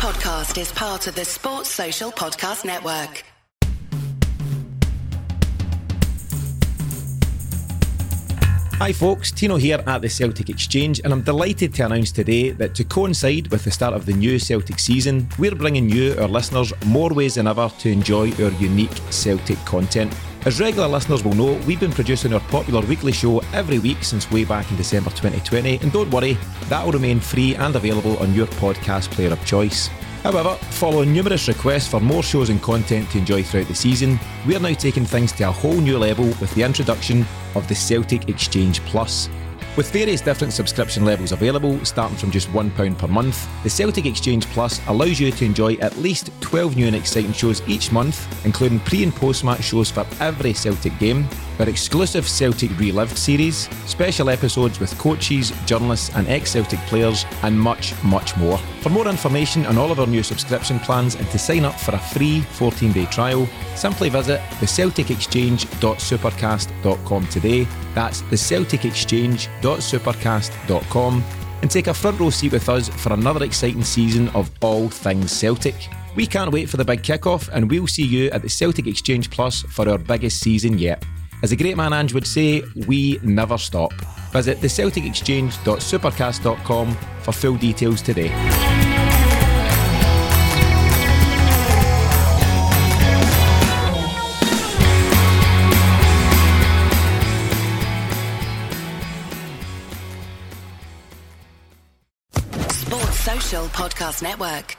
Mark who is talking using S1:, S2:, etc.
S1: podcast is part of the Sports Social Podcast Network.
S2: Hi folks, Tino here at the Celtic Exchange, and I'm delighted to announce today that to coincide with the start of the new Celtic season, we're bringing you, our listeners, more ways than ever to enjoy our unique Celtic content. As regular listeners will know, we've been producing our popular weekly show every week since way back in December 2020, and don't worry, that will remain free and available on your podcast player of choice. However, following numerous requests for more shows and content to enjoy throughout the season, we are now taking things to a whole new level with the introduction of the Celtic Exchange Plus. With various different subscription levels available, starting from just £1 per month, the Celtic Exchange Plus allows you to enjoy at least 12 new and exciting shows each month, including pre and post match shows for every Celtic game, our exclusive Celtic Relived series, special episodes with coaches, journalists, and ex Celtic players, and much, much more. For more information on all of our new subscription plans and to sign up for a free 14 day trial, simply visit thecelticexchange.supercast.com today. That's thecelticexchange.supercast.com and take a front row seat with us for another exciting season of all things Celtic. We can't wait for the big kickoff, and we'll see you at the Celtic Exchange Plus for our biggest season yet. As the great man Ange would say, we never stop. Visit thecelticexchange.supercast.com for full details today.
S1: Sports Social Podcast Network.